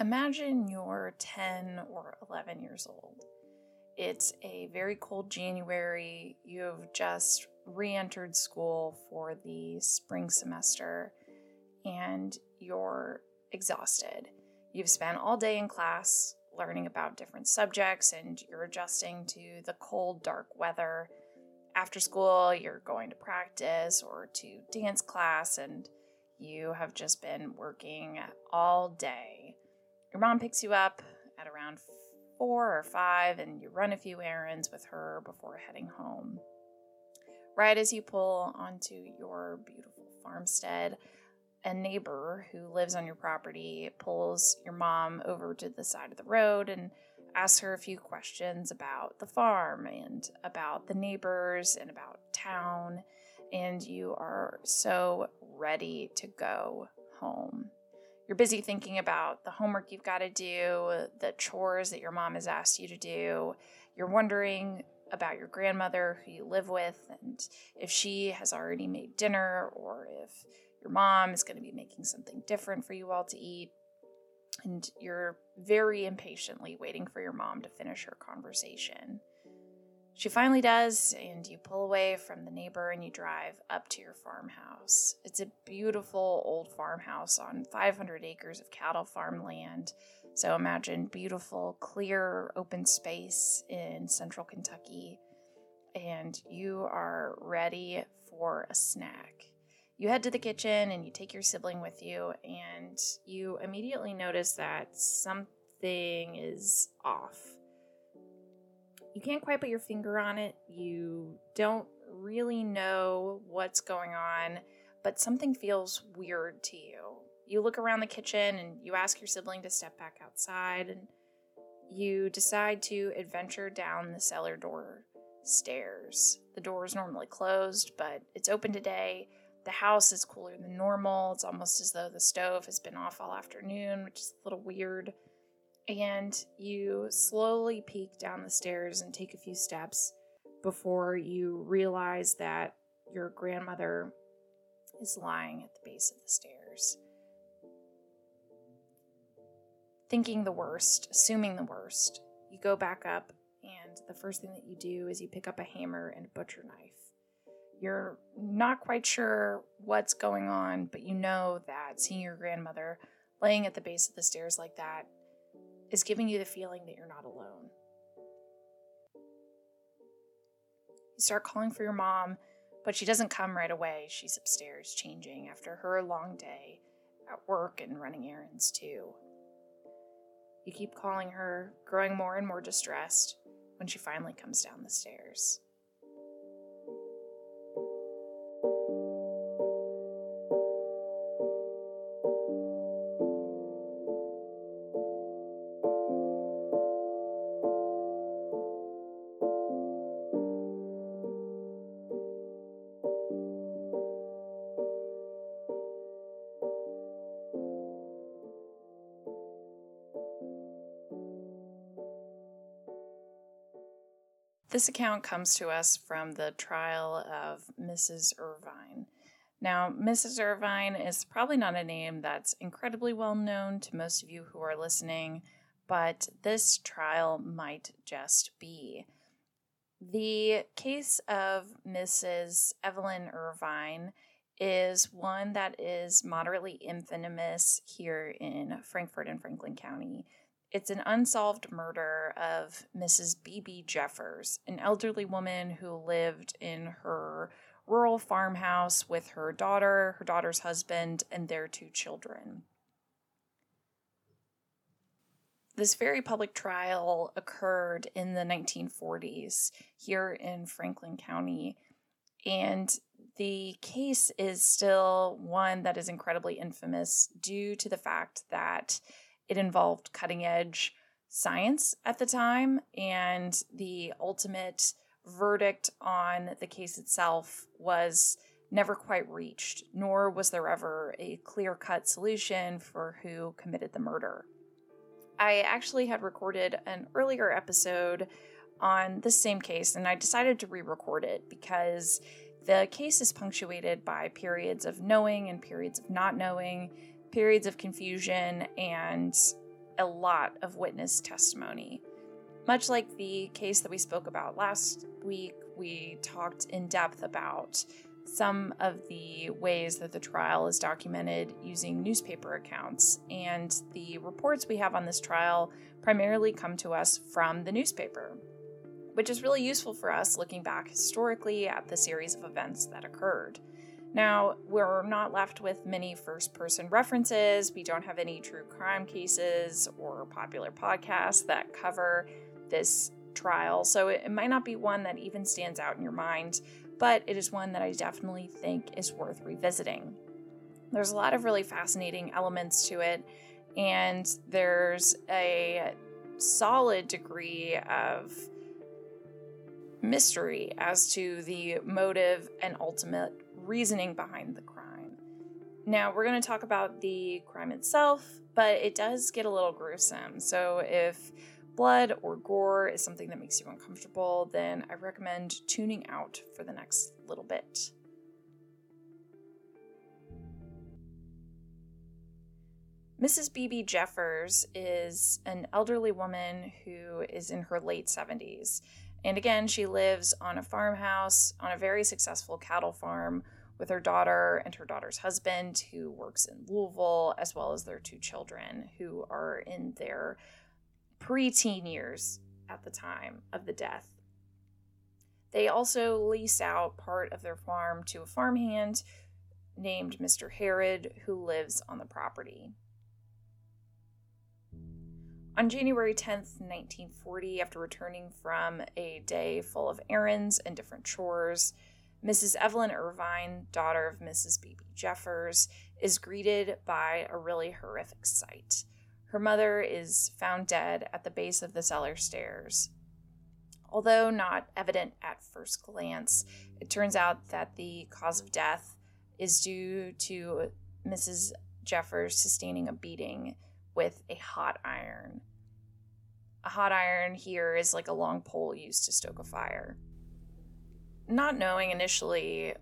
Imagine you're 10 or 11 years old. It's a very cold January. You've just re entered school for the spring semester and you're exhausted. You've spent all day in class learning about different subjects and you're adjusting to the cold, dark weather. After school, you're going to practice or to dance class and you have just been working all day. Your mom picks you up at around four or five, and you run a few errands with her before heading home. Right as you pull onto your beautiful farmstead, a neighbor who lives on your property pulls your mom over to the side of the road and asks her a few questions about the farm and about the neighbors and about town. And you are so ready to go home. You're busy thinking about the homework you've got to do, the chores that your mom has asked you to do. You're wondering about your grandmother who you live with and if she has already made dinner or if your mom is going to be making something different for you all to eat. And you're very impatiently waiting for your mom to finish her conversation. She finally does, and you pull away from the neighbor and you drive up to your farmhouse. It's a beautiful old farmhouse on 500 acres of cattle farmland. So imagine beautiful, clear, open space in central Kentucky, and you are ready for a snack. You head to the kitchen and you take your sibling with you, and you immediately notice that something is off you can't quite put your finger on it. You don't really know what's going on, but something feels weird to you. You look around the kitchen and you ask your sibling to step back outside, and you decide to adventure down the cellar door stairs. The door is normally closed, but it's open today. The house is cooler than normal. It's almost as though the stove has been off all afternoon, which is a little weird and you slowly peek down the stairs and take a few steps before you realize that your grandmother is lying at the base of the stairs. Thinking the worst, assuming the worst, you go back up, and the first thing that you do is you pick up a hammer and a butcher knife. You're not quite sure what's going on, but you know that seeing your grandmother laying at the base of the stairs like that is giving you the feeling that you're not alone. You start calling for your mom, but she doesn't come right away. She's upstairs changing after her long day at work and running errands, too. You keep calling her, growing more and more distressed when she finally comes down the stairs. This account comes to us from the trial of Mrs. Irvine. Now, Mrs. Irvine is probably not a name that's incredibly well known to most of you who are listening, but this trial might just be. The case of Mrs. Evelyn Irvine is one that is moderately infamous here in Frankfort and Franklin County. It's an unsolved murder of Mrs. B.B. Jeffers, an elderly woman who lived in her rural farmhouse with her daughter, her daughter's husband, and their two children. This very public trial occurred in the 1940s here in Franklin County, and the case is still one that is incredibly infamous due to the fact that it involved cutting edge science at the time, and the ultimate verdict on the case itself was never quite reached, nor was there ever a clear cut solution for who committed the murder. I actually had recorded an earlier episode on this same case, and I decided to re record it because the case is punctuated by periods of knowing and periods of not knowing periods of confusion and a lot of witness testimony. Much like the case that we spoke about last week, we talked in depth about some of the ways that the trial is documented using newspaper accounts. And the reports we have on this trial primarily come to us from the newspaper, which is really useful for us looking back historically at the series of events that occurred. Now, we're not left with many first person references. We don't have any true crime cases or popular podcasts that cover this trial, so it, might not be one that even stands out in your mind, but it is one that I definitely think is worth revisiting. There's a lot of really fascinating elements to it, and there's a solid degree of mystery as to the motive and ultimate reasoning behind the crime. Now, we're going to talk about the crime itself, but it does get a little gruesome. So, if blood or gore is something that makes you uncomfortable, then I recommend tuning out for the next little bit. Mrs. Beebe Jeffers is an elderly woman who is in her late 70s. And again, she lives on a farmhouse on a very successful cattle farm with her daughter and her daughter's husband, who works in Louisville, as well as their two children, who are in their preteen years at the time of the death. They also lease out part of their farm to a farmhand named Mr. Herod, who lives on the property. On January 10th, 1940, after returning from a day full of errands and different chores, Mrs. Evelyn Irvine, daughter of Mrs. B.B. Jeffers, is greeted by a really horrific sight. Her mother is found dead at the base of the cellar stairs. Although not evident at first glance, it turns out that the cause of death is due to Mrs. Jeffers sustaining a beating with a hot iron a hot iron here is like a long pole used to stoke a fire. Not knowing initially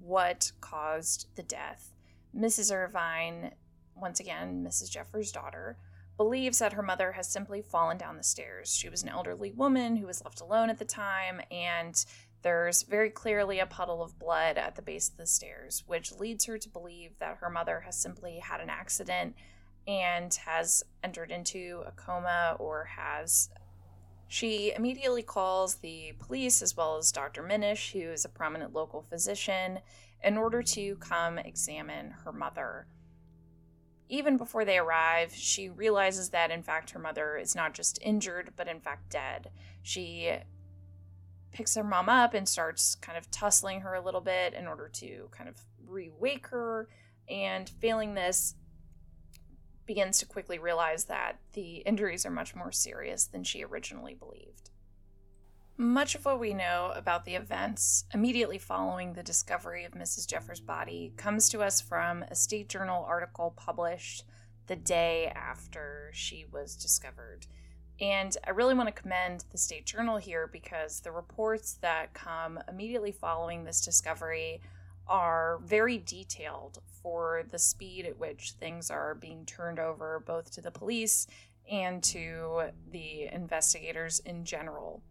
what caused the death, Mrs. Irvine, once again, Mrs. Jeffers' daughter, believes that her mother has simply fallen down the stairs. She was an elderly woman who was left alone at the time, and there's very clearly a puddle of blood at the base of the stairs, which leads her to believe that her mother has simply had an accident and has entered into a coma or has. She immediately calls the police as well as Dr. Minish, who is a prominent local physician, in order to come examine her mother. Even before they arrive, she realizes that in fact her mother is not just injured, but in fact dead. She picks her mom up and starts kind of tussling her a little bit in order to kind of re-wake her. And failing this, begins to quickly realize that the injuries are much more serious than she originally believed. Much of what we know about the events immediately following the discovery of Mrs. Jeffers' body comes to us from a State Journal article published the day after she was discovered. And I really want to commend the State Journal here because the reports that come immediately following this discovery are very detailed for the speed at which things are being turned over both to the police and to the investigators in general.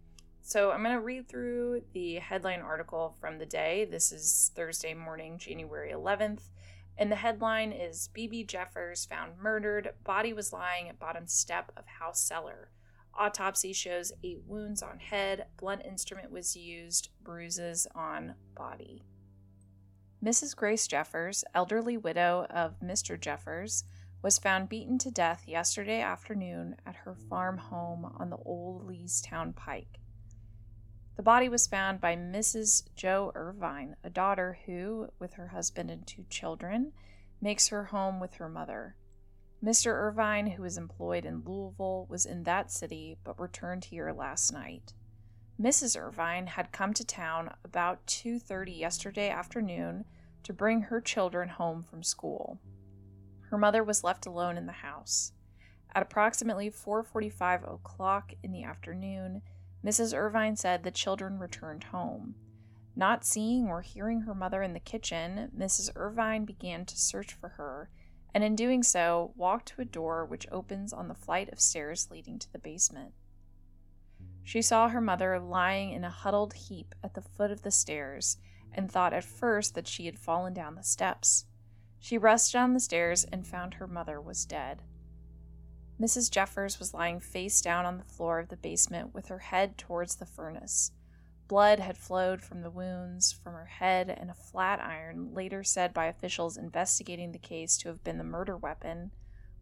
So I'm going to read through the headline article from the day. This is Thursday morning, January 11th. And the headline is BB Jeffers found murdered. Body was lying at bottom step of house cellar. Autopsy shows eight wounds on head. Blunt instrument was used. Bruises on body. Mrs. Grace Jeffers, elderly widow of Mr. Jeffers, was found beaten to death yesterday afternoon at her farm home on the old Leestown Pike. The body was found by Mrs. Joe Irvine, a daughter who, with her husband and two children, makes her home with her mother. Mr. Irvine, who is employed in Louisville, was in that city but returned here last night. Mrs. Irvine had come to town about 2:30 yesterday afternoon to bring her children home from school. Her mother was left alone in the house. At approximately 4:45 o'clock in the afternoon, Mrs. Irvine said the children returned home. Not seeing or hearing her mother in the kitchen, Mrs. Irvine began to search for her and in doing so, walked to a door which opens on the flight of stairs leading to the basement. She saw her mother lying in a huddled heap at the foot of the stairs and thought at first that she had fallen down the steps. She rushed down the stairs and found her mother was dead. Mrs. Jeffers was lying face down on the floor of the basement with her head towards the furnace. Blood had flowed from the wounds from her head, and a flat iron, later said by officials investigating the case to have been the murder weapon,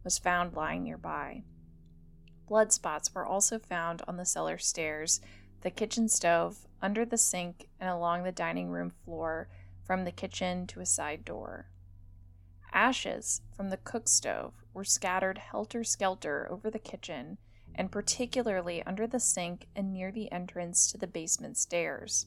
was found lying nearby. Blood spots were also found on the cellar stairs, the kitchen stove, under the sink, and along the dining room floor from the kitchen to a side door. Ashes from the cook stove were scattered helter skelter over the kitchen, and particularly under the sink and near the entrance to the basement stairs.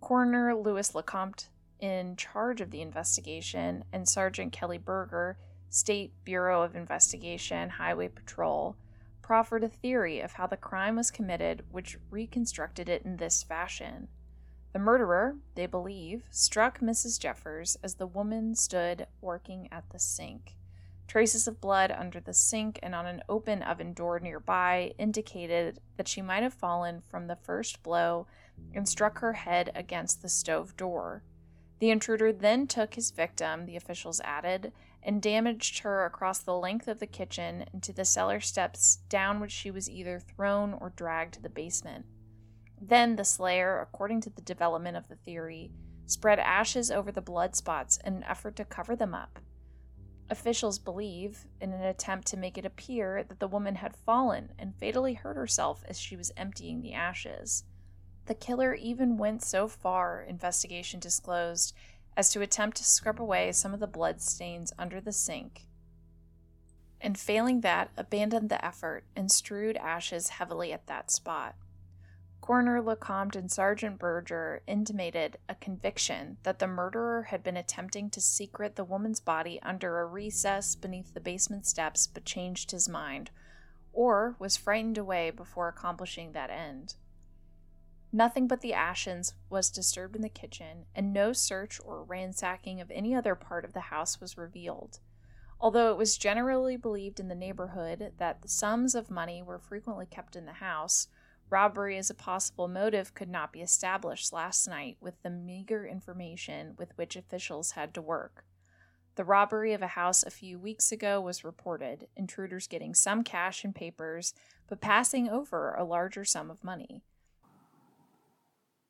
Coroner Louis Lecomte, in charge of the investigation, and Sergeant Kelly Berger, State Bureau of Investigation, Highway Patrol, proffered a theory of how the crime was committed, which reconstructed it in this fashion. The murderer, they believe, struck Mrs. Jeffers as the woman stood working at the sink. Traces of blood under the sink and on an open oven door nearby indicated that she might have fallen from the first blow and struck her head against the stove door. The intruder then took his victim, the officials added, and damaged her across the length of the kitchen and to the cellar steps down which she was either thrown or dragged to the basement. Then the slayer, according to the development of the theory, spread ashes over the blood spots in an effort to cover them up. Officials believe, in an attempt to make it appear that the woman had fallen and fatally hurt herself as she was emptying the ashes. The killer even went so far, investigation disclosed, as to attempt to scrub away some of the blood stains under the sink, and failing that, abandoned the effort and strewed ashes heavily at that spot. Coroner Lecomte and Sergeant Berger intimated a conviction that the murderer had been attempting to secret the woman's body under a recess beneath the basement steps but changed his mind, or was frightened away before accomplishing that end. Nothing but the ashes was disturbed in the kitchen, and no search or ransacking of any other part of the house was revealed. Although it was generally believed in the neighborhood that the sums of money were frequently kept in the house, Robbery as a possible motive could not be established last night with the meager information with which officials had to work. The robbery of a house a few weeks ago was reported, intruders getting some cash and papers, but passing over a larger sum of money.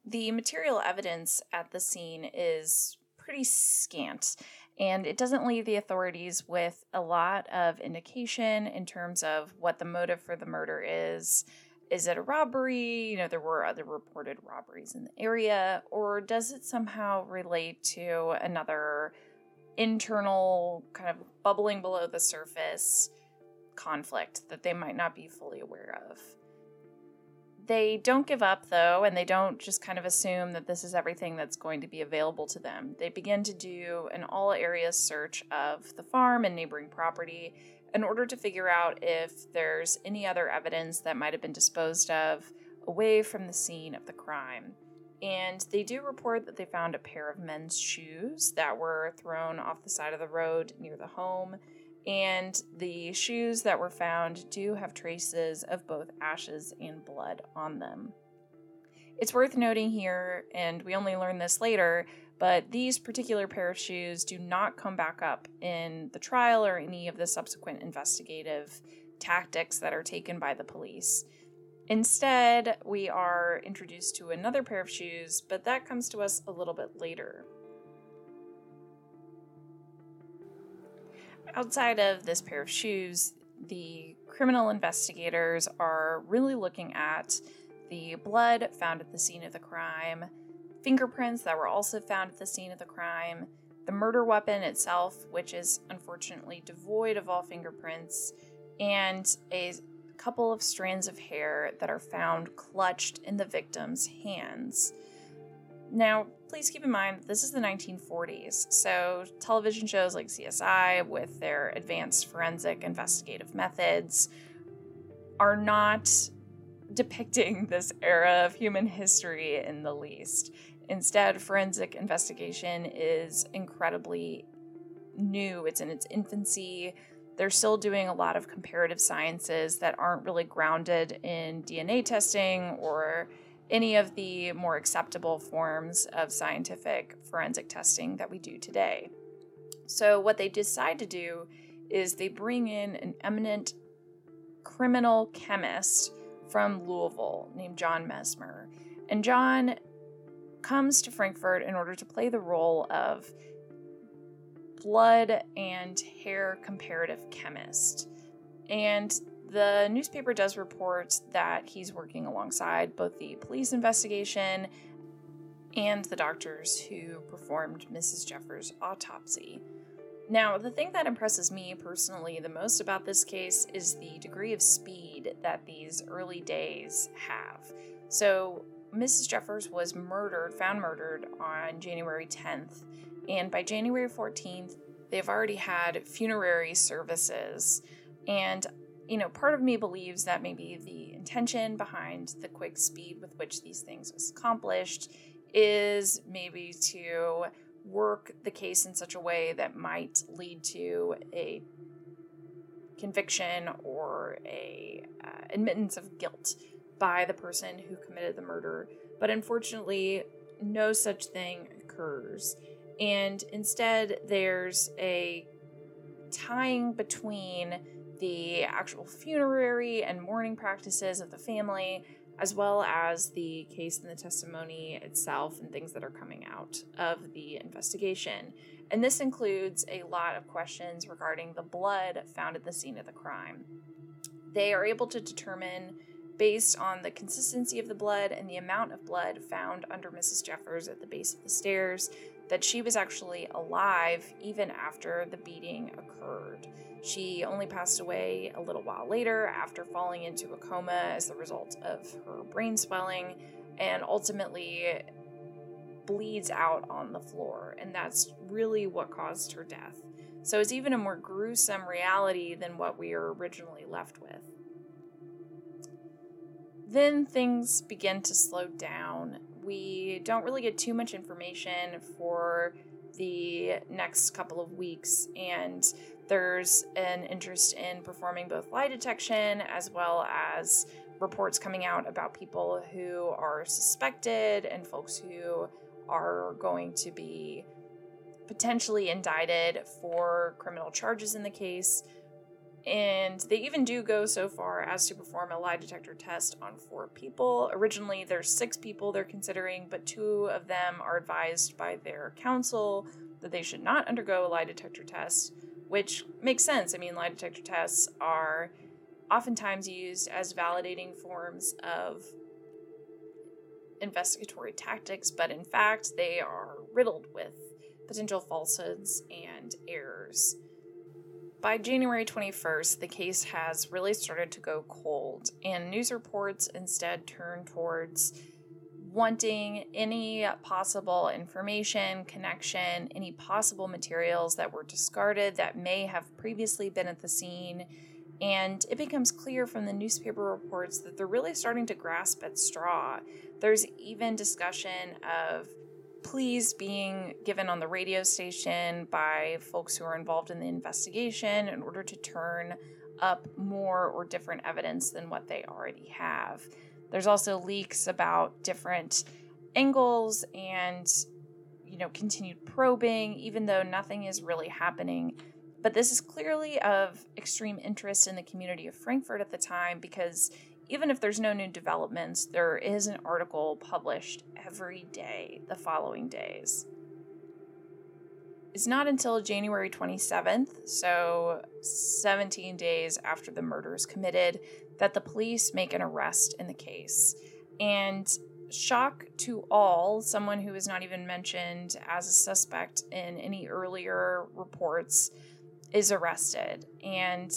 The material evidence at the scene is pretty scant, and it doesn't leave the authorities with a lot of indication in terms of what the motive for the murder is is it a robbery? You know, there were other reported robberies in the area, or does it somehow relate to another internal kind of bubbling below the surface conflict that they might not be fully aware of? They don't give up though, and they don't just kind of assume that this is everything that's going to be available to them. They begin to do an all areas search of the farm and neighboring property in order to figure out if there's any other evidence that might have been disposed of away from the scene of the crime. And they do report that they found a pair of men's shoes that were thrown off the side of the road near the home. And the shoes that were found do have traces of both ashes and blood on them. It's worth noting here, and we only learn this later, but these particular pair of shoes do not come back up in the trial or any of the subsequent investigative tactics that are taken by the police. Instead, we are introduced to another pair of shoes, but that comes to us a little bit later. Outside of this pair of shoes, the criminal investigators are really looking at the blood found at the scene of the crime, fingerprints that were also found at the scene of the crime, the murder weapon itself, which is unfortunately devoid of all fingerprints, and a couple of strands of hair that are found clutched in the victim's hands. Now, please keep in mind this is the 1940s, so television shows like CSI, with their advanced forensic investigative methods, are not depicting this era of human history in the least. Instead, forensic investigation is incredibly new, it's in its infancy. They're still doing a lot of comparative sciences that aren't really grounded in DNA testing or any of the more acceptable forms of scientific forensic testing that we do today. So, what they decide to do is they bring in an eminent criminal chemist from Louisville named John Mesmer. And John comes to Frankfort in order to play the role of blood and hair comparative chemist. And the newspaper does report that he's working alongside both the police investigation and the doctors who performed Mrs. Jeffers' autopsy. Now, the thing that impresses me personally the most about this case is the degree of speed that these early days have. So, Mrs. Jeffers was murdered, found murdered on January 10th, and by January 14th, they've already had funerary services. And, you know, part of me believes that maybe the intention behind the quick speed with which these things was accomplished is maybe to work the case in such a way that might lead to a conviction or a uh, admittance of guilt by the person who committed the murder. But unfortunately no such thing occurs. And instead there's a tying between the actual funerary and mourning practices of the family as well as the case and the testimony itself and things that are coming out of the investigation. And this includes a lot of questions regarding the blood found at the scene of the crime. They are able to determine, based on the consistency of the blood and the amount of blood found under Mrs. Jeffers at the base of the stairs, that she was actually alive even after the beating occurred. She only passed away a little while later after falling into a coma as the result of her brain swelling and ultimately bleeds out on the floor. And that's really what caused her death. So it's even a more gruesome reality than what we were originally left with. Then things begin to slow down. We don't really get too much information for the next couple of weeks, and there's an interest in performing both lie detection as well as reports coming out about people who are suspected and folks who are going to be potentially indicted for criminal charges in the case. And they even do go so far as to perform a lie detector test on four people. Originally, there's six people they're considering, but two of them are advised by their counsel that they should not undergo a lie detector test which makes sense. I mean, lie detector tests are oftentimes used as validating forms of investigatory tactics, but in fact, they are riddled with potential falsehoods and errors. By January 21st, the case has really started to go cold, and news reports instead turn towards wanting any possible information, connection, any possible materials that were discarded that may have previously been at the scene. And it becomes clear from the newspaper reports that they're really starting to grasp at straw. There's even discussion of pleas being given on the radio station by folks who are involved in the investigation in order to turn up more or different evidence than what they already have. There's also leaks about different angles and you know continued probing even though nothing is really happening. But this is clearly of extreme interest in the community of Frankfort at the time because even if there's no new developments, there is an article published every day the following days. It's not until January 27th, so 17 days after the murder is committed, that the police make an arrest in the case. And shock to all, someone who was not even mentioned as a suspect in any earlier reports is arrested. And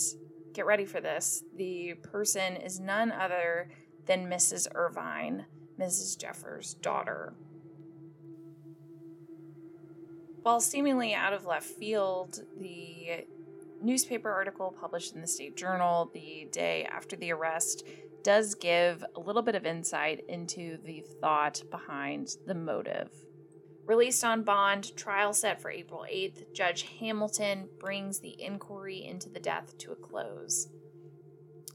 get ready for this the person is none other than Mrs. Irvine, Mrs. Jeffers' daughter. While seemingly out of left field, the newspaper article published in the State Journal the day after the arrest does give a little bit of insight into the thought behind the motive. Released on bond, trial set for April 8th, Judge Hamilton brings the inquiry into the death to a close.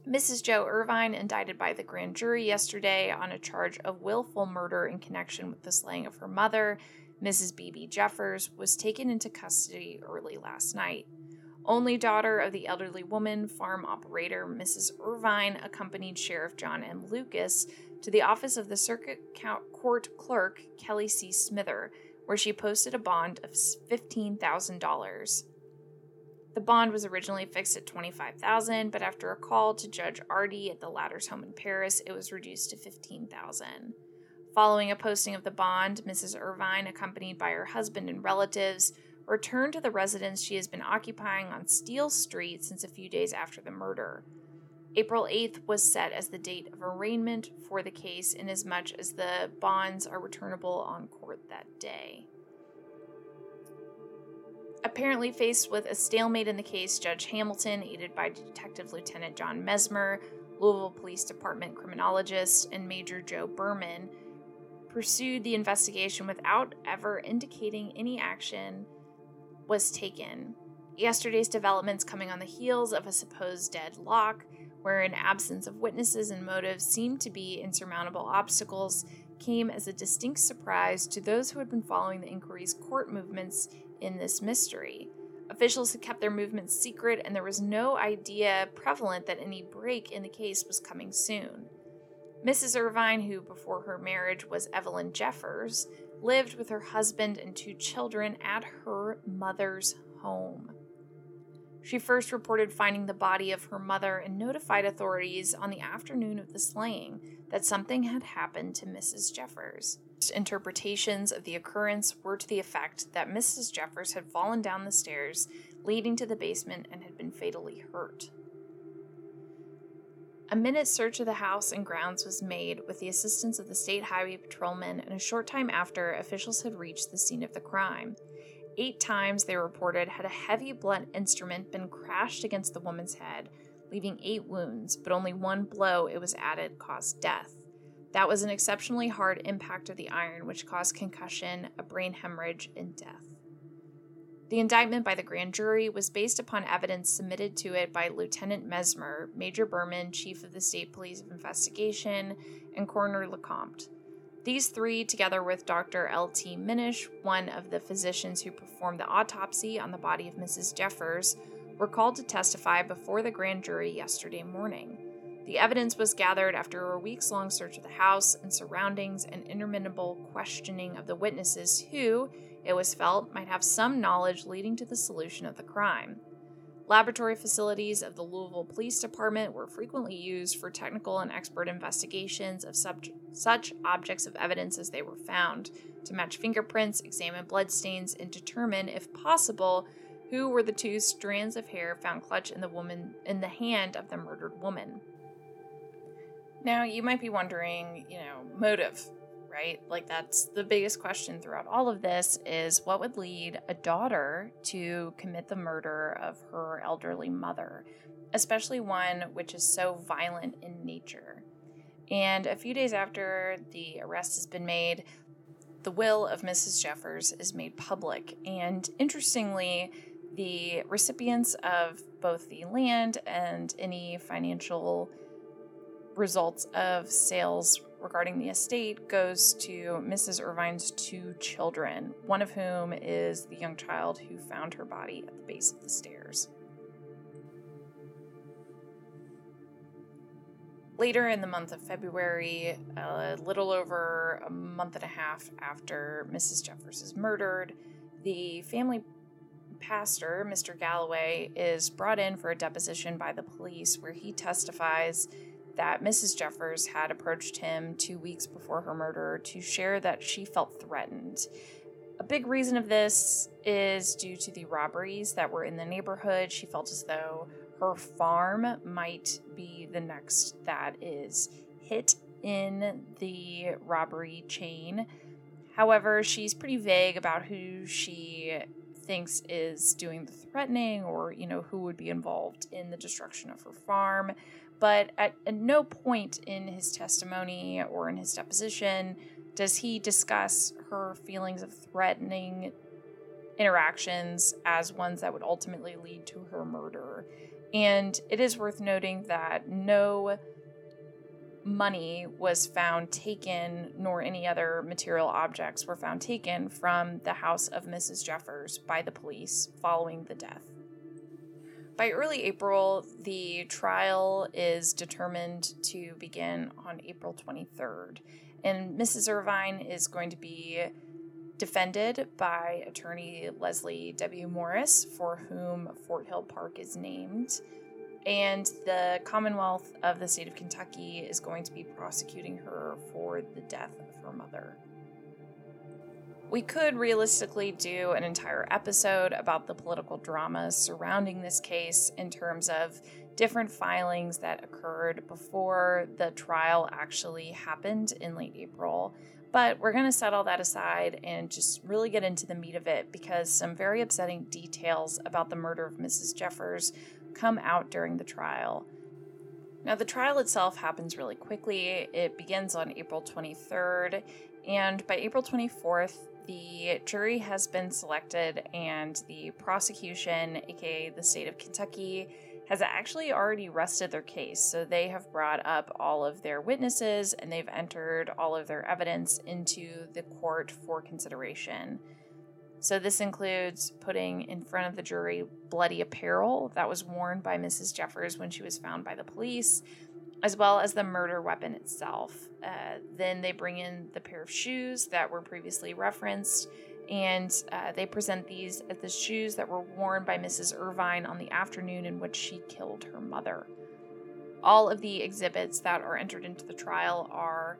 Mrs. Joe Irvine, indicted by the grand jury yesterday on a charge of willful murder in connection with the slaying of her mother, Mrs. B.B. Jeffers, was taken into custody early last night. Only daughter of the elderly woman, farm operator Mrs. Irvine accompanied Sheriff John M. Lucas to the office of the Circuit Court Clerk Kelly C. Smither, where she posted a bond of $15,000. The bond was originally fixed at 25,000, but after a call to Judge Ardy at the latter's home in Paris, it was reduced to 15,000. Following a posting of the bond, Mrs. Irvine, accompanied by her husband and relatives, returned to the residence she has been occupying on Steele Street since a few days after the murder. April 8th was set as the date of arraignment for the case, inasmuch as the bonds are returnable on court that day. Apparently faced with a stalemate in the case, Judge Hamilton, aided by Detective Lieutenant John Mesmer, Louisville Police Department criminologist, and Major Joe Berman, pursued the investigation without ever indicating any action was taken. Yesterday's developments coming on the heels of a supposed deadlock, where an absence of witnesses and motives seemed to be insurmountable obstacles, came as a distinct surprise to those who had been following the inquiry's court movements in this mystery. Officials had kept their movements secret, and there was no idea prevalent that any break in the case was coming soon. Mrs. Irvine, who before her marriage was Evelyn Jeffers, lived with her husband and two children at her mother's home. She first reported finding the body of her mother and notified authorities on the afternoon of the slaying that something had happened to Mrs. Jeffers. Interpretations of the occurrence were to the effect that Mrs. Jeffers had fallen down the stairs leading to the basement and had been fatally hurt. A minute search of the house and grounds was made with the assistance of the state highway patrolmen, and a short time after, officials had reached the scene of the crime. Eight times, they reported, had a heavy blunt instrument been crashed against the woman's head, leaving eight wounds, but only one blow, it was added, caused death. That was an exceptionally hard impact of the iron, which caused concussion, a brain hemorrhage, and death. The indictment by the grand jury was based upon evidence submitted to it by Lieutenant Mesmer, Major Berman, Chief of the State Police of Investigation, and Coroner Lecompte. These three, together with Dr. L.T. Minish, one of the physicians who performed the autopsy on the body of Mrs. Jeffers, were called to testify before the grand jury yesterday morning. The evidence was gathered after a weeks long search of the house and surroundings and interminable questioning of the witnesses who, it was felt, might have some knowledge leading to the solution of the crime. Laboratory facilities of the Louisville Police Department were frequently used for technical and expert investigations of sub- such objects of evidence as they were found, to match fingerprints, examine bloodstains, and determine, if possible, who were the two strands of hair found clutched in the woman in the hand of the murdered woman. Now, you might be wondering, you know, motive right? Like that's the biggest question throughout all of this is what would lead a daughter to commit the murder of her elderly mother, especially one which is so violent in nature. And a few days after the arrest has been made, the will of Mrs. Jeffers is made public. And interestingly, the recipients of both the land and any financial results of sales regarding the estate goes to Mrs. Irvine's two children, one of whom is the young child who found her body at the base of the stairs. Later in the month of February, a little over a month and a half after Mrs. Jeffers is murdered, the family pastor, Mr. Galloway, is brought in for a deposition by the police where he testifies that Mrs. Jeffers had approached him two weeks before her murder to share that she felt threatened. A big reason of this is due to the robberies that were in the neighborhood. She felt as though her farm might be the next that is hit in the robbery chain. However, she's pretty vague about who she thinks is doing the threatening or, you know, who would be involved in the destruction of her farm. But at, at no point in his testimony or in his deposition does he discuss her feelings of threatening interactions as ones that would ultimately lead to her murder. And it is worth noting that no money was found taken, nor any other material objects were found taken from the house of Mrs. Jeffers by the police following the death. By early April, the trial is determined to begin on April 23rd, and Mrs. Irvine is going to be defended by attorney Leslie W. Morris, for whom Fort Hill Park is named. And the Commonwealth of the state of Kentucky is going to be prosecuting her for the death of her mother. We could realistically do an entire episode about the political drama surrounding this case in terms of different filings that occurred before the trial actually happened in late April. But we're going to set all that aside and just really get into the meat of it because some very upsetting details about the murder of Mrs. Jeffers come out during the trial. Now, the trial itself happens really quickly. It begins on April 23rd, and by April 24th, the jury has been selected, and the prosecution, aka the state of Kentucky, has actually already rested their case. So they have brought up all of their witnesses and they've entered all of their evidence into the court for consideration. So this includes putting in front of the jury bloody apparel that was worn by Mrs. Jeffers when she was found by the police, as well as the murder weapon itself. Uh, then they bring in the pair of shoes that were previously referenced and uh, they present these as the shoes that were worn by Mrs. Irvine on the afternoon in which she killed her mother. All of the exhibits that are entered into the trial are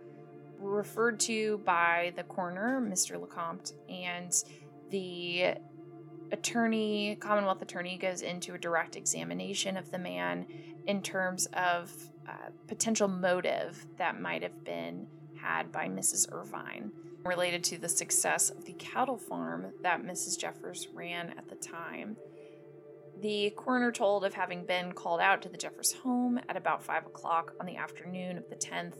referred to by the coroner, Mr. LeCompte, and the attorney, Commonwealth attorney, goes into a direct examination of the man in terms of uh, potential motive that might have been had by Mrs. Irvine related to the success of the cattle farm that Mrs. Jeffers ran at the time. The coroner told of having been called out to the Jeffers home at about 5 o'clock on the afternoon of the 10th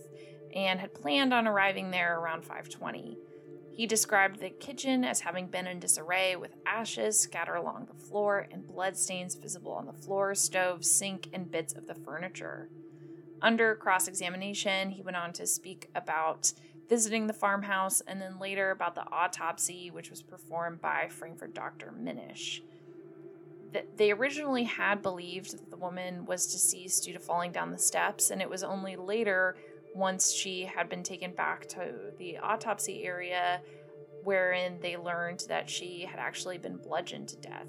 and had planned on arriving there around 520. He described the kitchen as having been in disarray with ashes scattered along the floor and bloodstains visible on the floor, stove, sink, and bits of the furniture. Under cross examination, he went on to speak about visiting the farmhouse, and then later about the autopsy, which was performed by Frankfort doctor Minish. They originally had believed that the woman was deceased due to falling down the steps, and it was only later, once she had been taken back to the autopsy area, wherein they learned that she had actually been bludgeoned to death.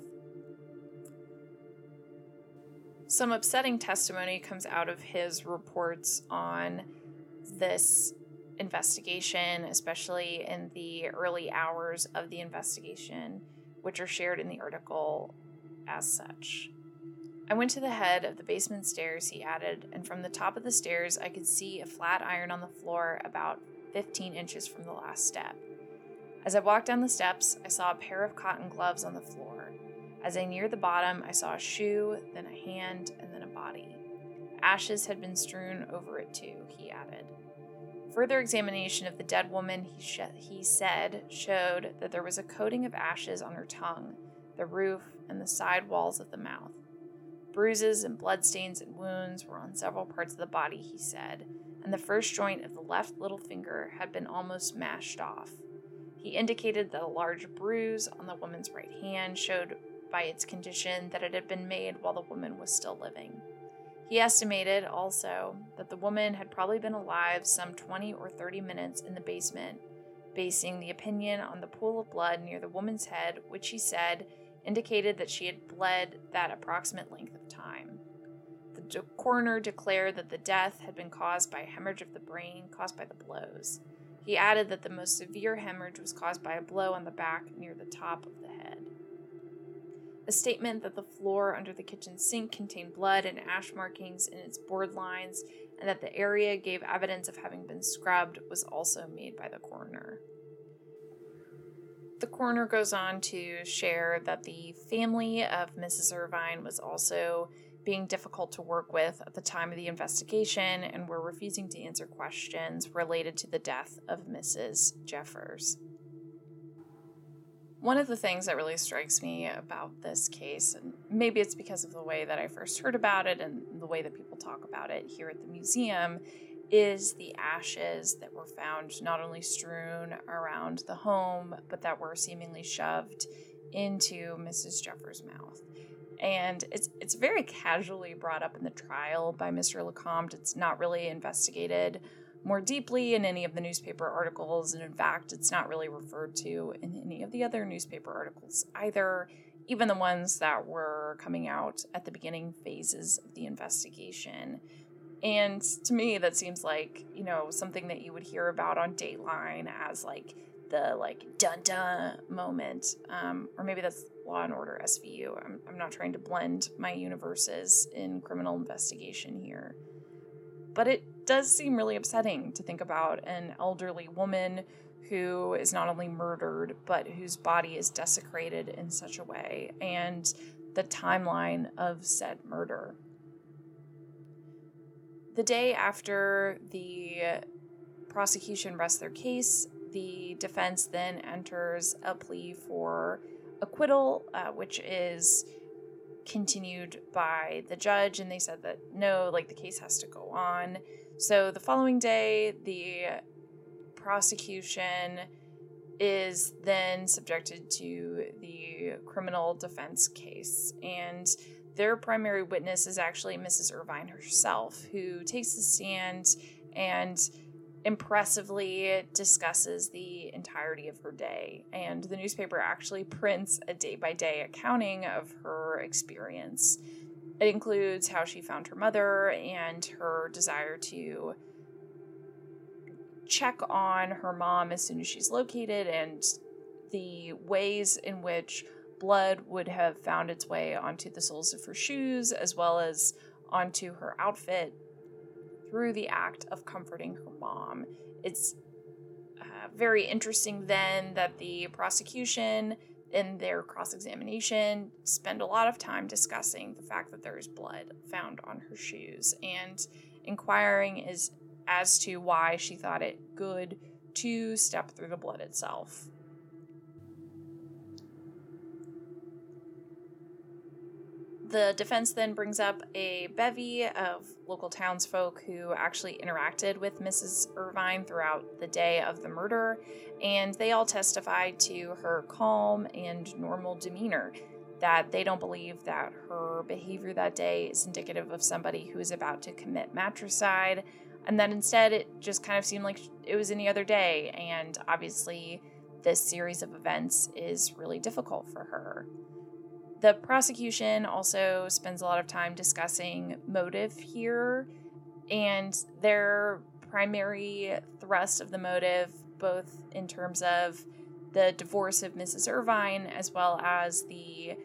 Some upsetting testimony comes out of his reports on this investigation, especially in the early hours of the investigation, which are shared in the article as such. I went to the head of the basement stairs, he added, and from the top of the stairs I could see a flat iron on the floor about 15 inches from the last step. As I walked down the steps, I saw a pair of cotton gloves on the floor. As I neared the bottom, I saw a shoe, then a hand, and then a body. Ashes had been strewn over it too, he added. Further examination of the dead woman, he, sh- he said, showed that there was a coating of ashes on her tongue, the roof, and the side walls of the mouth. Bruises and bloodstains and wounds were on several parts of the body, he said, and the first joint of the left little finger had been almost mashed off. He indicated that a large bruise on the woman's right hand showed by its condition that it had been made while the woman was still living. He estimated also that the woman had probably been alive some 20 or 30 minutes in the basement, basing the opinion on the pool of blood near the woman's head, which he said indicated that she had bled that approximate length time. The coroner declared that the death had been caused by hemorrhage of the brain caused by the blows. He added that the most severe hemorrhage was caused by a blow on the back near the top of the head. A statement that the floor under the kitchen sink contained blood and ash markings in its board lines, and that the area gave evidence of having been scrubbed, was also made by the coroner. The coroner goes on to share that the family of Mrs. Irvine was also being difficult to work with at the time of the investigation and were refusing to answer questions related to the death of Mrs. Jeffers. One of the things that really strikes me about this case, and maybe it's because of the way that I first heard about it and the way that people talk about it here at the museum, is the ashes that were found not only strewn around the home, but that were seemingly shoved into Mrs. Jeffers' mouth and it's it's very casually brought up in the trial by Mr. Lecomte. It's not really investigated more deeply in any of the newspaper articles, and in fact, it's not really referred to in any of the other newspaper articles either, even the ones that were coming out at the beginning phases of the investigation. And to me, that seems like, you know, something that you would hear about on Dateline as like the like dun dun moment. Um, or maybe that's Law and Order SVU. I'm, I'm not trying to blend my universes in criminal investigation here. But it does seem really upsetting to think about an elderly woman who is not only murdered, but whose body is desecrated in such a way, and the timeline of said murder. The day after the prosecution rests their case, the defense then enters a plea for acquittal, uh, which is continued by the judge, and they said that no, like the case has to go on. So the following day, the prosecution is then subjected to the criminal defense case, and their primary witness is actually Mrs. Irvine herself, who takes the stand and impressively discusses the entirety of her day. And the newspaper actually prints a day by day accounting of her experience. It includes how she found her mother and her desire to check on her mom as soon as she's located, and the ways in which blood would have found its way onto the soles of her shoes as well as onto her outfit through the act of comforting her mom. It's uh, very interesting then that the prosecution in their cross examination spend a lot of time discussing the fact that there is blood found on her shoes and inquiring is as to why she thought it good to step through the blood itself. The defense then brings up a bevy of local townsfolk who actually interacted with Mrs. Irvine throughout the day of the murder, and they all testified to her calm and normal demeanor. That they don't believe that her behavior that day is indicative of somebody who is about to commit matricide, and that instead it just kind of seemed like it was any other day, and obviously, this series of events is really difficult for her. The prosecution also spends a lot of time discussing motive here, and their primary thrust of the motive, both in terms of the divorce of Mrs. Irvine as well as the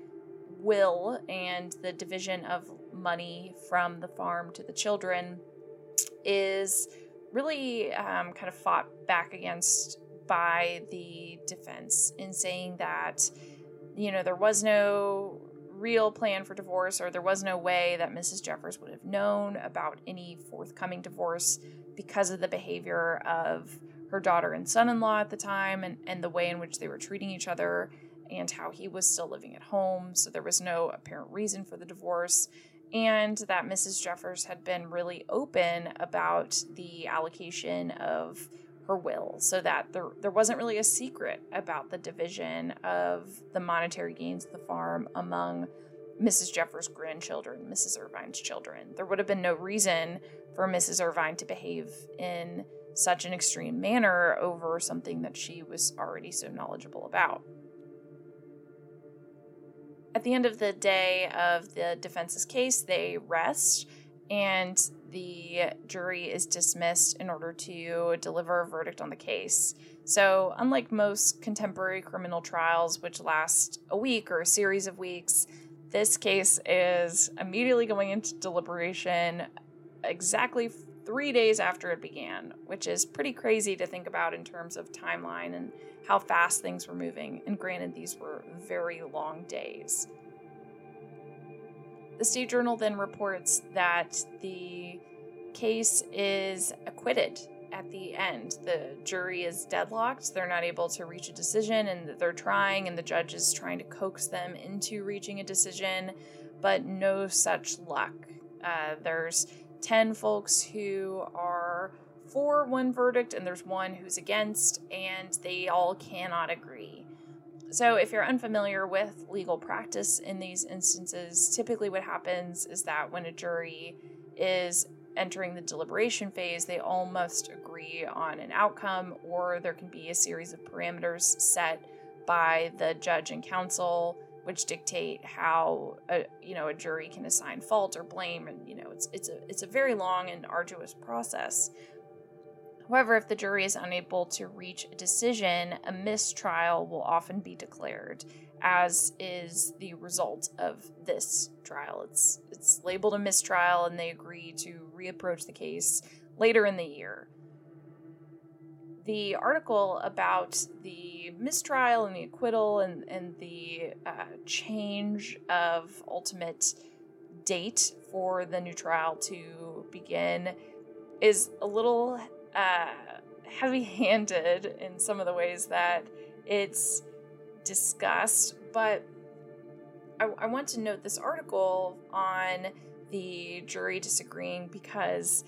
will and the division of money from the farm to the children, is really um, kind of fought back against by the defense in saying that you know, there was no real plan for divorce, or there was no way that Mrs. Jeffers would have known about any forthcoming divorce because of the behavior of her daughter and son in law at the time and, and the way in which they were treating each other and how he was still living at home. So there was no apparent reason for the divorce. And that Mrs. Jeffers had been really open about the allocation of her will so that there, there wasn't really a secret about the division of the monetary gains of the farm among Mrs. Jeffers' grandchildren, Mrs. Irvine's children. There would have been no reason for Mrs. Irvine to behave in such an extreme manner over something that she was already so knowledgeable about. At the end of the day of the defense's case, they rest and the jury is dismissed in order to deliver a verdict on the case. So, unlike most contemporary criminal trials, which last a week or a series of weeks, this case is immediately going into deliberation exactly three days after it began, which is pretty crazy to think about in terms of timeline and how fast things were moving. And granted, these were very long days. The State Journal then reports that the case is acquitted at the end. The jury is deadlocked. They're not able to reach a decision, and they're trying, and the judge is trying to coax them into reaching a decision, but no such luck. Uh, there's 10 folks who are for one verdict, and there's one who's against, and they all cannot agree. So, if you're unfamiliar with legal practice in these instances, typically what happens is that when a jury is entering the deliberation phase, they all must agree on an outcome, or there can be a series of parameters set by the judge and counsel, which dictate how a you know a jury can assign fault or blame, and you know it's it's a it's a very long and arduous process. However, if the jury is unable to reach a decision, a mistrial will often be declared, as is the result of this trial. It's it's labeled a mistrial and they agree to reapproach the case later in the year. The article about the mistrial and the acquittal and, and the uh, change of ultimate date for the new trial to begin is a little uh, heavy handed in some of the ways that it's discussed, but I, I want to note this article on the jury disagreeing because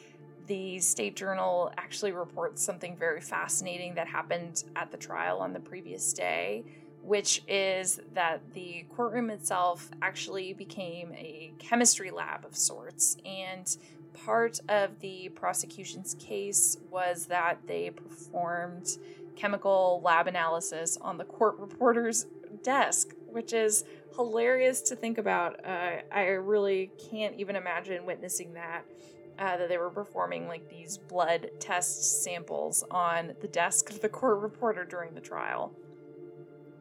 the State Journal actually reports something very fascinating that happened at the trial on the previous day, which is that the courtroom itself actually became a chemistry lab of sorts. And part of the prosecution's case was that they performed chemical lab analysis on the court reporter's desk, which is hilarious to think about. Uh, I really can't even imagine witnessing that. Uh, that they were performing like these blood test samples on the desk of the court reporter during the trial.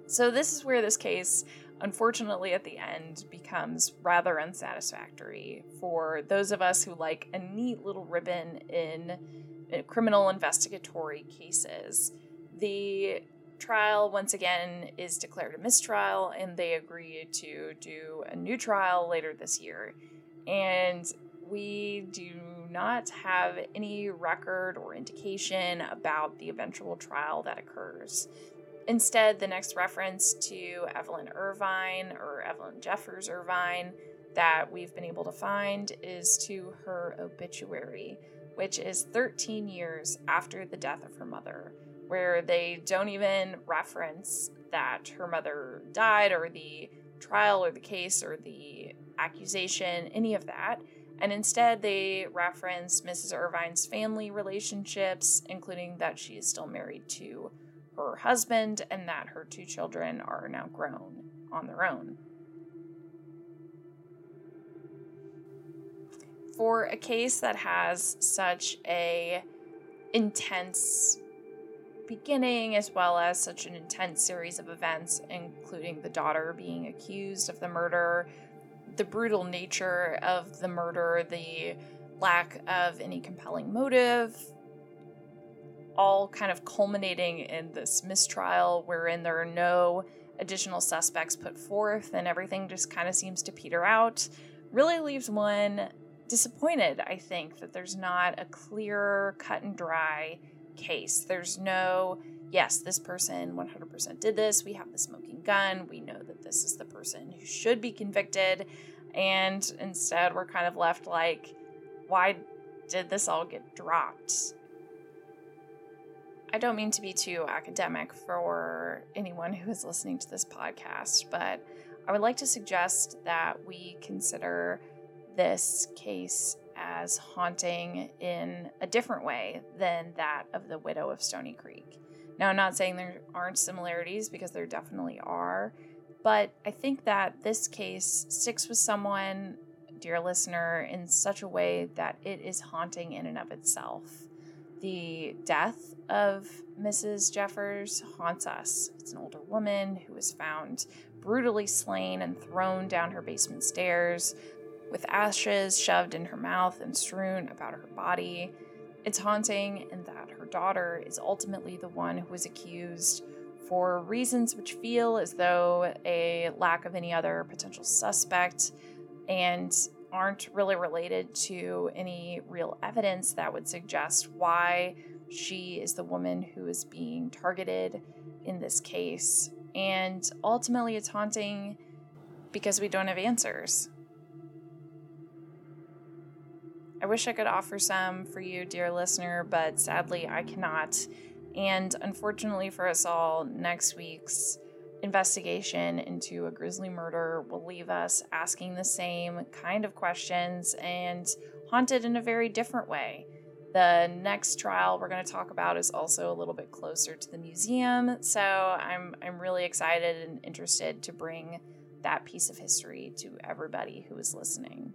So, this is where this case, unfortunately, at the end becomes rather unsatisfactory for those of us who like a neat little ribbon in uh, criminal investigatory cases. The trial, once again, is declared a mistrial, and they agree to do a new trial later this year. And we do not have any record or indication about the eventual trial that occurs. Instead, the next reference to Evelyn Irvine or Evelyn Jeffers Irvine that we've been able to find is to her obituary, which is 13 years after the death of her mother where they don't even reference that her mother died or the trial or the case or the accusation, any of that. And instead, they reference Mrs. Irvine's family relationships, including that she is still married to her husband and that her two children are now grown on their own. For a case that has such a intense beginning, as well as such an intense series of events, including the daughter being accused of the murder, the brutal nature of the murder, the lack of any compelling motive, all kind of culminating in this mistrial wherein there are no additional suspects put forth and everything just kind of seems to peter out, really leaves one disappointed, I think, that there's not a clear, cut and dry case. There's no, yes, this person 100% did this. We have the smoking gun. We know that this is the person who should be convicted. And instead, we're kind of left like, why did this all get dropped? I don't mean to be too academic for anyone who is listening to this podcast, but I would like to suggest that we consider this case as haunting in a different way than that of the widow of Stony Creek. Now, I'm not saying there aren't similarities because there definitely are, but I think that this case sticks with someone, dear listener, in such a way that it is haunting in and of itself. The death of Mrs. Jeffers haunts us. It's an older woman who was found brutally slain and thrown down her basement stairs with ashes shoved in her mouth and strewn about her body. It's haunting in that her daughter is ultimately the one who was accused for reasons which feel as though a lack of any other potential suspect and aren't really related to any real evidence that would suggest why she is the woman who is being targeted in this case. And ultimately, it's haunting because we don't have answers. I wish I could offer some for you, dear listener, but sadly I cannot. And unfortunately for us all, next week's investigation into a grisly murder will leave us asking the same kind of questions and haunted in a very different way. The next trial we're going to talk about is also a little bit closer to the museum, so I'm I'm really excited and interested to bring that piece of history to everybody who is listening.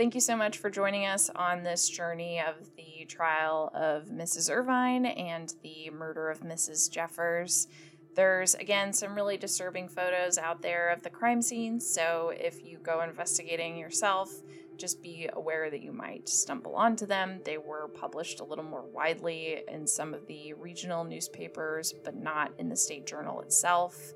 Thank you so much for joining us on this journey of the trial of Mrs. Irvine and the murder of Mrs. Jeffers. There's again some really disturbing photos out there of the crime scene, so if you go investigating yourself, just be aware that you might stumble onto them. They were published a little more widely in some of the regional newspapers, but not in the state journal itself.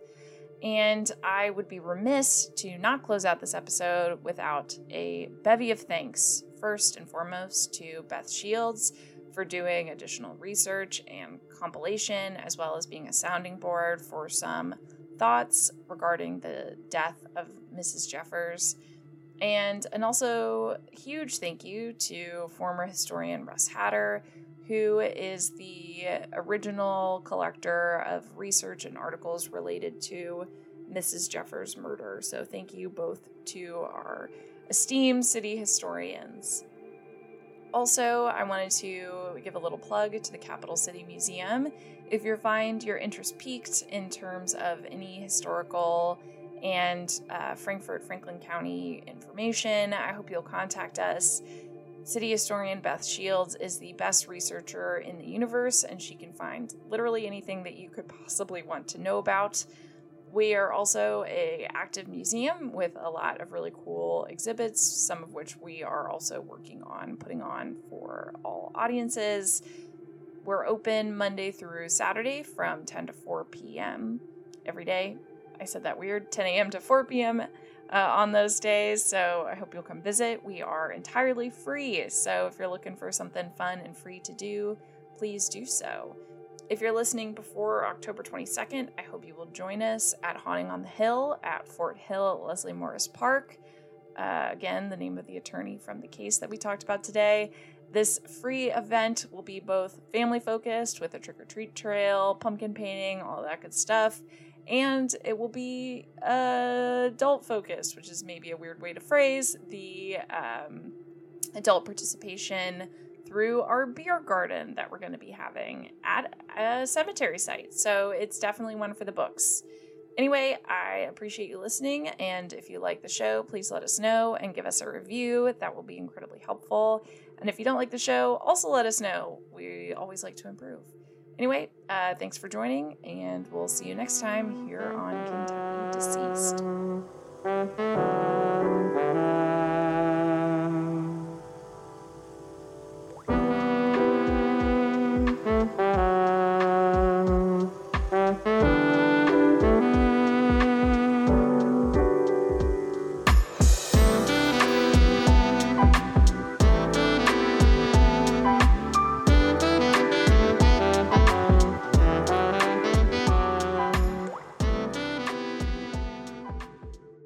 And I would be remiss to not close out this episode without a bevy of thanks. First and foremost to Beth Shields for doing additional research and compilation, as well as being a sounding board for some thoughts regarding the death of Mrs. Jeffers. And and also huge thank you to former historian Russ Hatter, who is the original collector of research and articles related to Mrs. Jeffers' murder. So, thank you both to our esteemed city historians. Also, I wanted to give a little plug to the Capital City Museum. If you find your interest piqued in terms of any historical and uh, Frankfort Franklin County information, I hope you'll contact us. City historian Beth Shields is the best researcher in the universe, and she can find literally anything that you could possibly want to know about. We are also a active museum with a lot of really cool exhibits, some of which we are also working on putting on for all audiences. We're open Monday through Saturday from 10 to 4 p.m. every day. I said that weird 10 a.m. to 4 p.m uh, on those days. So I hope you'll come visit. We are entirely free. So if you're looking for something fun and free to do, please do so. If you're listening before October 22nd, I hope you will join us at Haunting on the Hill at Fort Hill at Leslie Morris Park. Uh, again, the name of the attorney from the case that we talked about today. This free event will be both family focused with a trick or treat trail, pumpkin painting, all that good stuff, and it will be uh, adult focused, which is maybe a weird way to phrase the um, adult participation through our beer garden that we're going to be having at a cemetery site. So it's definitely one for the books. Anyway, I appreciate you listening, and if you like the show, please let us know and give us a review. That will be incredibly helpful. And if you don't like the show, also let us know. We always like to improve. Anyway, uh, thanks for joining, and we'll see you next time here on Kentucky Deceased.